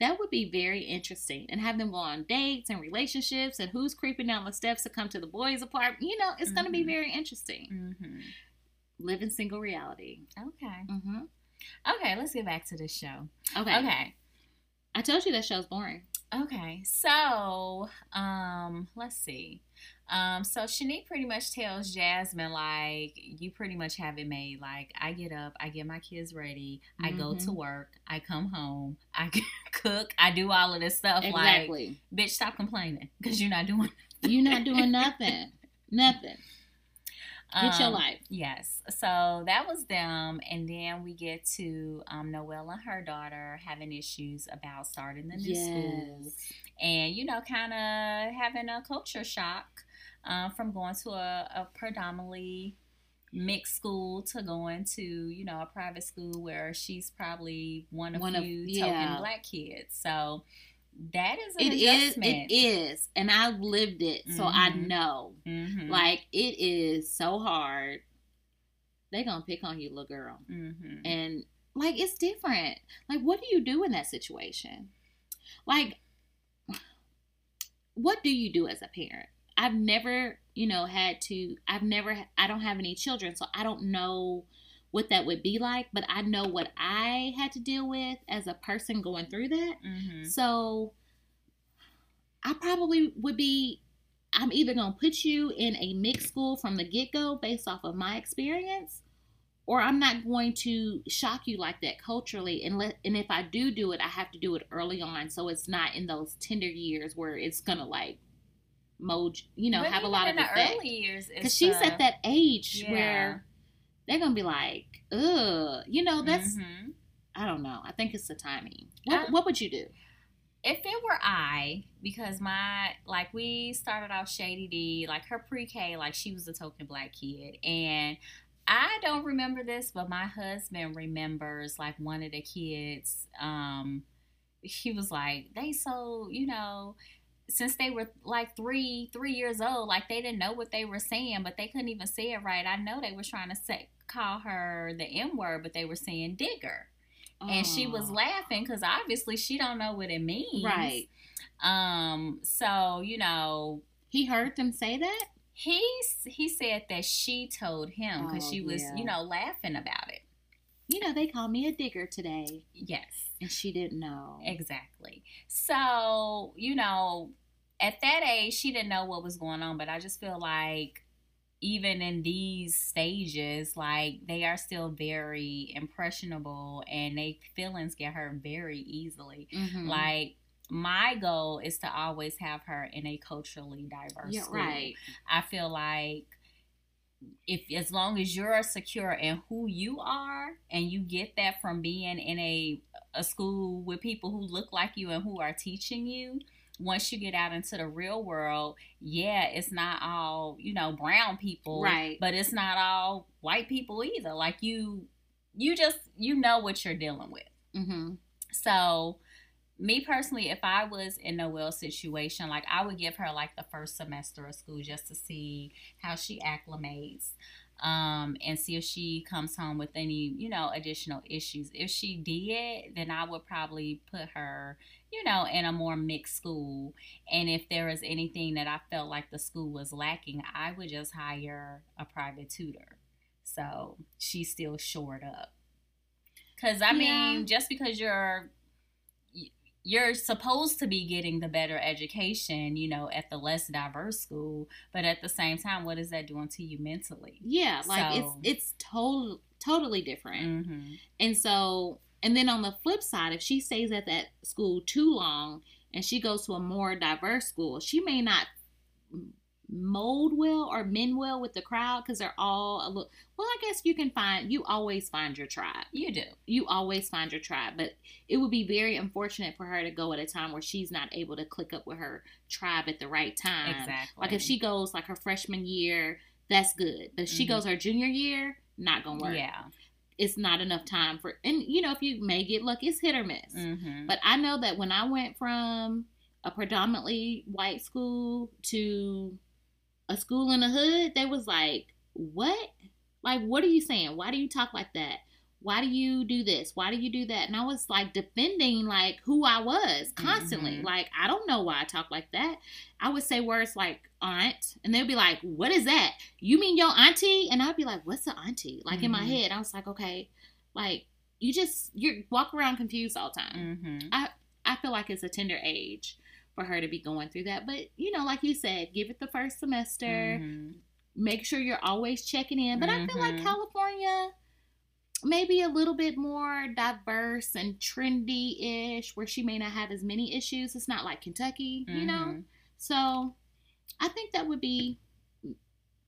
That would be very interesting, and have them go on dates and relationships, and who's creeping down the steps to come to the boys' apartment. You know, it's going to be very interesting. Mm-hmm. Living single reality. Okay. hmm Okay, let's get back to this show. Okay. Okay. I told you that show's boring. Okay. So, um, let's see. Um, so Shanique pretty much tells Jasmine, like, you pretty much have it made. Like, I get up, I get my kids ready, I go to Mhm. work, I come home, I cook, I do all of this stuff. Like, Exactly. bitch, stop complaining because you're not doing You're not doing nothing. nothing. Get your Um, life. Yes. So that was them. And then we get to um, Noelle and her daughter having issues about starting the new school. And, you know, kind of having a culture shock uh, from going to a, a predominantly mixed school to going to, you know, a private school where she's probably one of One of- yeah. token black kids. So that is an It is. It is. And I've lived it, so I Mhm. know. Mm-hmm. Like it is so hard. They gonna pick on you, little girl. mm-hmm. And like it's different. Like what do you do in that situation? Like what do you do as a parent? I've never, you know, had to I've never I don't have any children, so I don't know what that would be like, but I know what I had to deal with as a person going through that. Mm-hmm. So I probably would be I'm either going to put you in a mixed school from the get-go based off of my experience or I'm not going to shock you like that culturally and let and if I do do it I have to do it early on so it's not in those tender years where it's going to like mold you know But have a lot of the effect early years. because she's uh, at that age yeah. where they're going to be like ugh you know that's Mhm. I don't know I think it's the timing what, I- what would you do if it were I, because my like we started off Shady D, like her pre-K, like she was a token black kid, and I don't remember this, but my husband remembers like one of the kids. Um, he was like, they so you know. Since they were like three, three years old, like they didn't know what they were saying, but they couldn't even say it right. I know they were trying to say call her the M word, but they were saying digger and she was laughing because obviously she don't know what it means right um so you know He heard them say that? he he said that she told him because Oh, she was yeah. you know laughing about it You know, they called me a digger today. yes And she didn't know. exactly so you know at that age she didn't know what was going on but i just feel like even in these stages like they are still very impressionable and they feelings get hurt very easily Mhm. Like my goal is to always have her in a culturally diverse yeah, school. right. I feel like if as long as you're secure in who you are and you get that from being in a a school with people who look like you and who are teaching you once you get out into the real world yeah it's not all you know brown people Right. but it's not all white people either like you you just you know what you're dealing with Mm-hmm. so me personally, if I was in Noelle's situation, like I would give her like the first semester of school just to see how she acclimates. Um, and see if she comes home with any, you know, additional issues. If she did, then I would probably put her, you know, in a more mixed school. And if there was anything that I felt like the school was lacking, I would just hire a private tutor. So she's still shored up. Cause I Yeah. mean, just because you're you're supposed to be getting the better education, you know, at the less diverse school, but at the same time, what is that doing to you mentally? Yeah, like So- it's it's total totally different. Mm-hmm. And so, and then on the flip side, if she stays at that school too long and she goes to a more diverse school, she may not mold well or mend well with the crowd because they're all a little. Well, I guess you can find you always find your tribe. You do. You always find your tribe, but it would be very unfortunate for her to go at a time where she's not able to click up with her tribe at the right time. Exactly. Like if she goes like her freshman year, that's good. But if she Mhm. goes her junior year, not gonna work Yeah. it's not enough time for and you know if you may get lucky it's hit or miss Mm-hmm. but i know that when i went from a predominantly white school to a school in the hood they was like what? Like what are you saying? Why do you talk like that? Why do you do this? Why do you do that? And i was like defending like who i was constantly. Mhm. like i don't know why i talk like that. I would say words like aunt and they'd be like what is that? You mean your auntie? And i'd be like what's the auntie? Like in my Mhm. head i was like okay like you just you walk around confused all the time. Mm-hmm. i feel like it's a tender age for her to be going through that but you know like you said give it the first semester Mm-hmm. make sure you're always checking in. But I feel like Mhm. California maybe a little bit more diverse and trendy ish, where she may not have as many issues. It's not like Kentucky, you know? Mhm. So I think that would be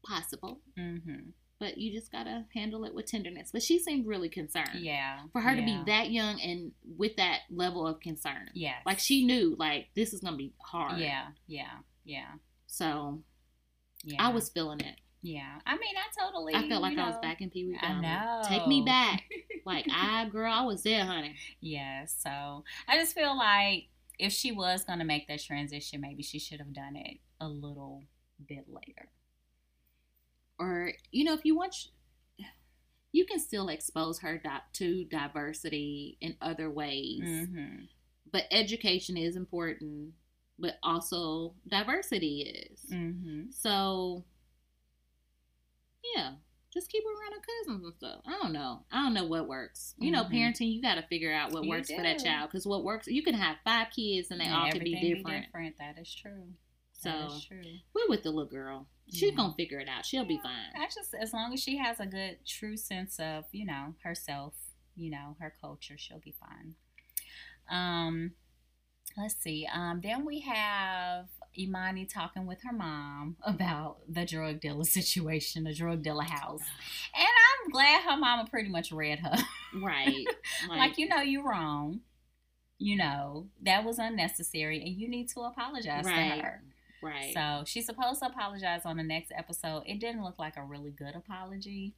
possible, Mm-hmm. But you just gotta handle it with tenderness. But she seemed really concerned. Yeah. For her to be that young and with that level of concern. Yeah. Like she knew, like, this is gonna be hard. Yeah. Yeah. Yeah. So Yeah. I was feeling it. Yeah. I mean, I totally. I felt like you I was back in Pee Wee I know. Take me back. Like I, girl, I was there, honey. Yeah, so I just feel like if she was going to make that transition, maybe she should have done it a little bit later. Or you know, if you want, you can still expose her di- to diversity in other ways. Mm-hmm. But education is important, but also diversity is. Mm-hmm. So, yeah, just keep her around her cousins and stuff. I don't know. I don't know what works. You know, Mhm. parenting, you got to figure out what You works for that child. Because what works, you can have five kids and they all can be different. That is true. So, that is true. we're with the little girl. She's Yeah. to figure it out. She'll be fine. I just, as long as she has a good, true sense of, you know, herself, you know, her culture, she'll be fine. Um, let's see. Um, then we have Imani talking with her mom about the drug dealer situation, the drug dealer house, and I'm glad her mama pretty much read her. Right. like, you know, you're wrong. You know that was unnecessary, and you need to apologize Right. to her. Right. So she's supposed to apologize on the next episode. It didn't look like a really good apology.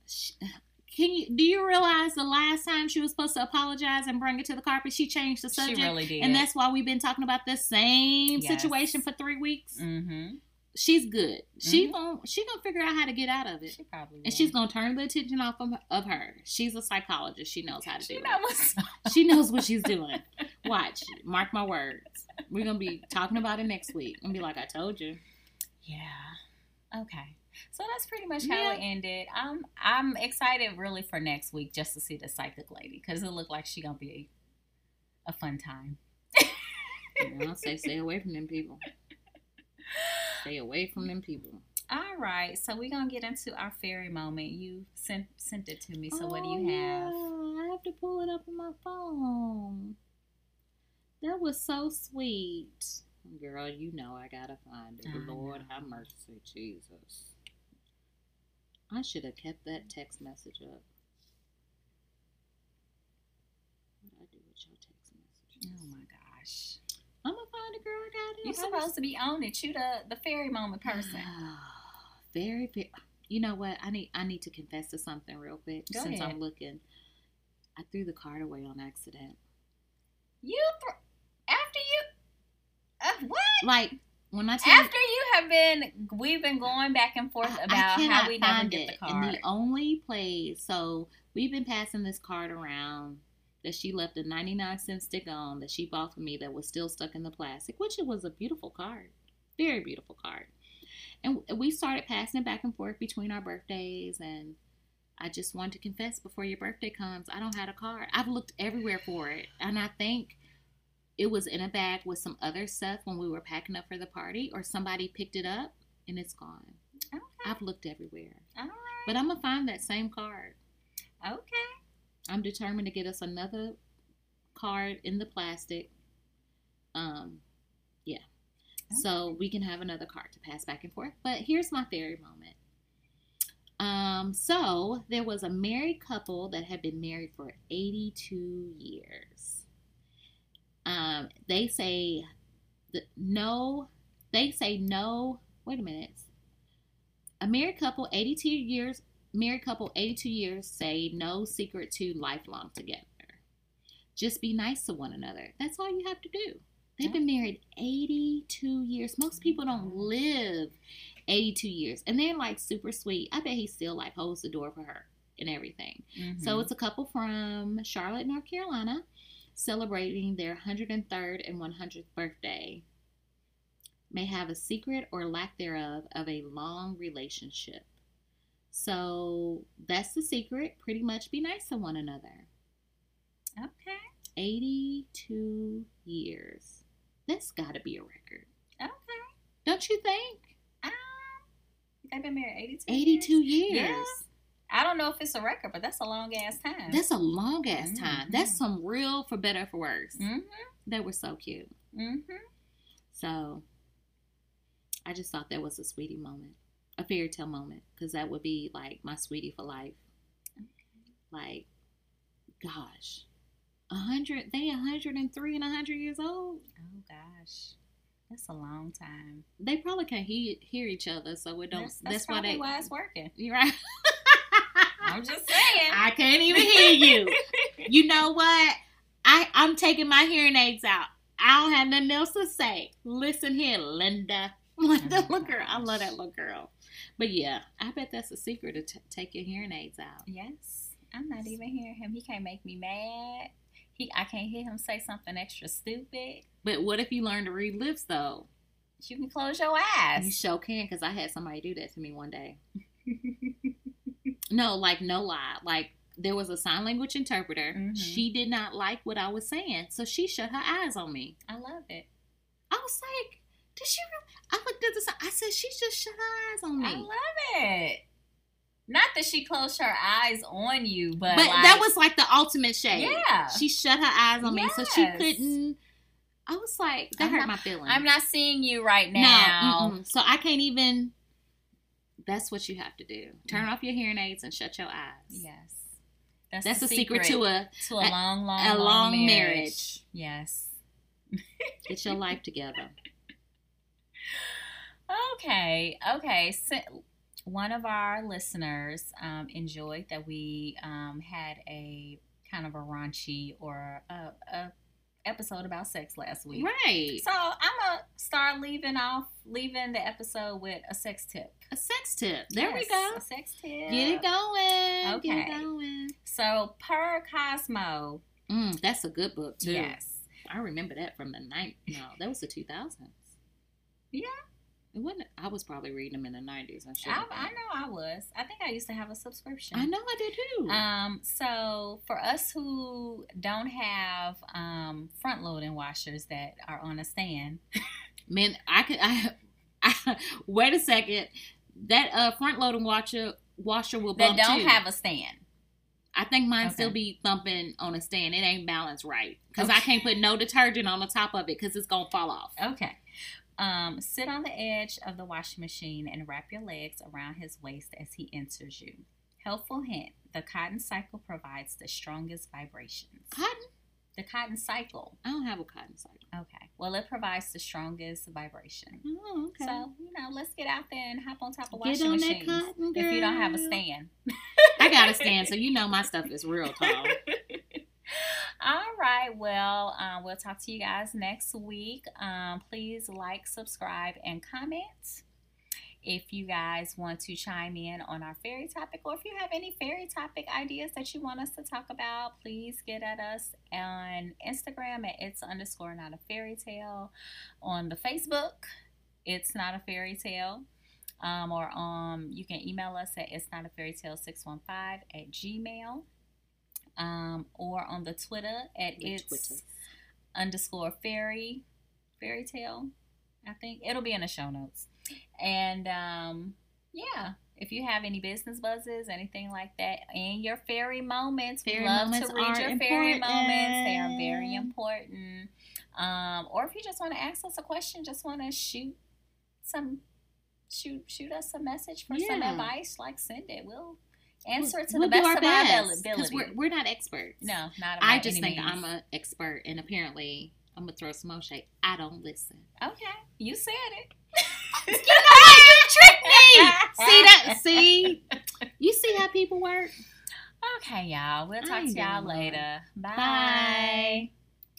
Can you do you realize the last time she was supposed to apologize and bring it to the carpet, she changed the subject, She really did. and that's why we've been talking about the same Yes. situation for three weeks. mm-hmm. She's good. She Mhm. gonna she gonna figure out how to get out of it, She probably will. and she's gonna turn the attention off of, of her. She's a psychologist. She knows how to She do knows. it. She knows what she's doing. Watch, mark my words. We're gonna be talking about it next week and be like, I told you. yeah. Okay. So that's pretty much how Yeah. it ended. I'm I'm excited really for next week just to see the psychic lady because it looked like she gonna be a fun time. You know, I say stay away from them people. Stay away from them people. All right, so we're gonna get into our fairy moment. You sent sent it to me. So what do you Oh, have? yeah, I have to pull it up on my phone. That was so sweet. Girl, you know I gotta find it. I Lord know. have mercy, Jesus. I should have kept that text message up. What I do with your text messages? Oh my gosh. I'm gonna find it, girl. I got it. You're supposed to be on it. You the the fairy moment person. very, very. You know what? I need I need to confess to something real quick. Go since ahead. I'm looking, I threw the card away on accident. You th- after you uh, what? Like when I tell After you have been, we've been going back and forth I- I about how cannot we never get the it. card. And the only place, so we've been passing this card around that she left a 99 cent stick on that she bought for me that was still stuck in the plastic, which it was a beautiful card. Very beautiful card. And we started passing it back and forth between our birthdays. And I just wanted to confess before your birthday comes, I don't have a card. I've looked everywhere for it. And I think it was in a bag with some other stuff when we were packing up for the party, or somebody picked it up and it's gone. okay. I've looked everywhere. All right. But I'm gonna find that same card. Okay. I'm determined to get us another card in the plastic. Um, yeah. So we can have another card to pass back and forth. But here's my fairy moment. Um, so there was a married couple that had been married for 82 years. Um, they say the, no, they say no. Wait a minute. A married couple, 82 years, married couple, 82 years, say no secret to lifelong together. Just be nice to one another. That's all you have to do. They've been married 82 years. Most people don't live 82 years. And they're like super sweet. I bet he still like holds the door for her and everything. So Mhm. it's a couple from Charlotte, North Carolina, celebrating their 103rd and 100th birthday. May have a secret or lack thereof of a long relationship. So that's the secret. Pretty much be nice to one another. okay. 82 years. That's got to be a record. Okay. Don't you think? Um, they've been married 82 82 years. Yeah. I don't know if it's a record, but that's a long ass time. That's a long ass time. Mhm. That's some real for better or for worse. mm-hmm. They were so cute. Mm-hmm. So I just thought that was a sweetie moment, a fairy tale moment, because that would be like my sweetie for life. Like, gosh, a hundred, they a hundred and three and a hundred years old. Oh gosh. That's a long time. They probably can't hear, hear each other, so it don't. That's, That's, that's, why they. why it's working. You're right. I'm just saying. I can't even hear you. You know what? I I'm taking my hearing aids out. I don't have nothing else to say. Listen here, Linda. Like Oh, little girl. I love that little girl. But yeah, I bet that's a secret to t- take your hearing aids out. yes. I'm not even hearing him. He can't make me mad. He I can't hear him say something extra stupid. But what if you learn to read lips though? You can close your eyes. You sure can, because I had somebody do that to me one day. No, like no lie. Like there was a sign language interpreter. Mhm. She did not like what I was saying, so she shut her eyes on me. I love it. I was like, did she? Really? I looked at the sign. I said, she just shut her eyes on me. I love it. Not that she closed her eyes on you, but, but like, that was like the ultimate shade. yeah. She shut her eyes on me, so she couldn't. I was like, that I'm hurt not- my feelings. I'm not seeing you right No, now. mm-mm. so I can't even. That's what you have to do. Turn off your hearing aids and shut your eyes. Yes. That's the a secret, to a to a, a- long, long, a long, long marriage. marriage. Yes. get your life together. Okay. Okay. So one of our listeners um, enjoyed that we um, had a kind of a raunchy or a, a episode about sex last week. Right. So I'm gonna start leaving off, leaving the episode with a sex tip. A sex tip. There we go. A sex tip. Get it going. Okay. Get it going. So per Cosmo, Mm, that's a good book too. yes. I remember that from the night. No, that was the two thousands. Yeah. It wasn't. I was probably reading them in the nineties. I. I, I know I was. I think I used to have a subscription. I know I did too. Um, so for us who don't have um, front loading washers that are on a stand, Man, I could. I, I wait a second. That uh front loading washer washer will that bump don't too. have a stand. I think mine Okay. still be thumping on a stand. It ain't balanced right because I can't put no detergent on the top of it because it's gonna fall off. Okay. Um, sit on the edge of the washing machine and wrap your legs around his waist as he enters you. Helpful hint: the cotton cycle provides the strongest vibrations. Cotton? The cotton cycle. I don't have a cotton cycle. Okay. Well, it provides the strongest vibration. Oh, okay. So you know, let's get out there and hop on top of Get washing machines. cotton, if you don't have a stand. I got a stand, so you know my stuff is real tall. All right. Well, um, we'll talk to you guys next week. Um, please like, subscribe, and comment. If you guys want to chime in on our fairy topic, or if you have any fairy topic ideas that you want us to talk about, please get at us on Instagram at it's underscore not a fairy tale. On the Facebook, it's not a fairy tale. Um, or um, you can email us at it's not a fairy tale 615 at gmail um, or on the Twitter at The it's Twitter. underscore fairy fairy tale. I think it'll be in the show notes. And um, yeah, if you have any business buzzes, anything like that, and your fairy moments, we Fairy love moments to read your fairy moments. They are very important. Um, or if you just want to ask us a question, just want to shoot some shoot shoot us a message for some advice, like send it. We'll answer it to We'll the best of our ability. 'cause. We're, we're not experts. no, not at all. I just think means. I'm an expert, and apparently I'm gonna throw some more shade. I don't listen. Okay, you said it. you know you tricked me. see that? See? You see how people work? Okay, y'all. We'll talk ain't to y'all later. Bye. Bye.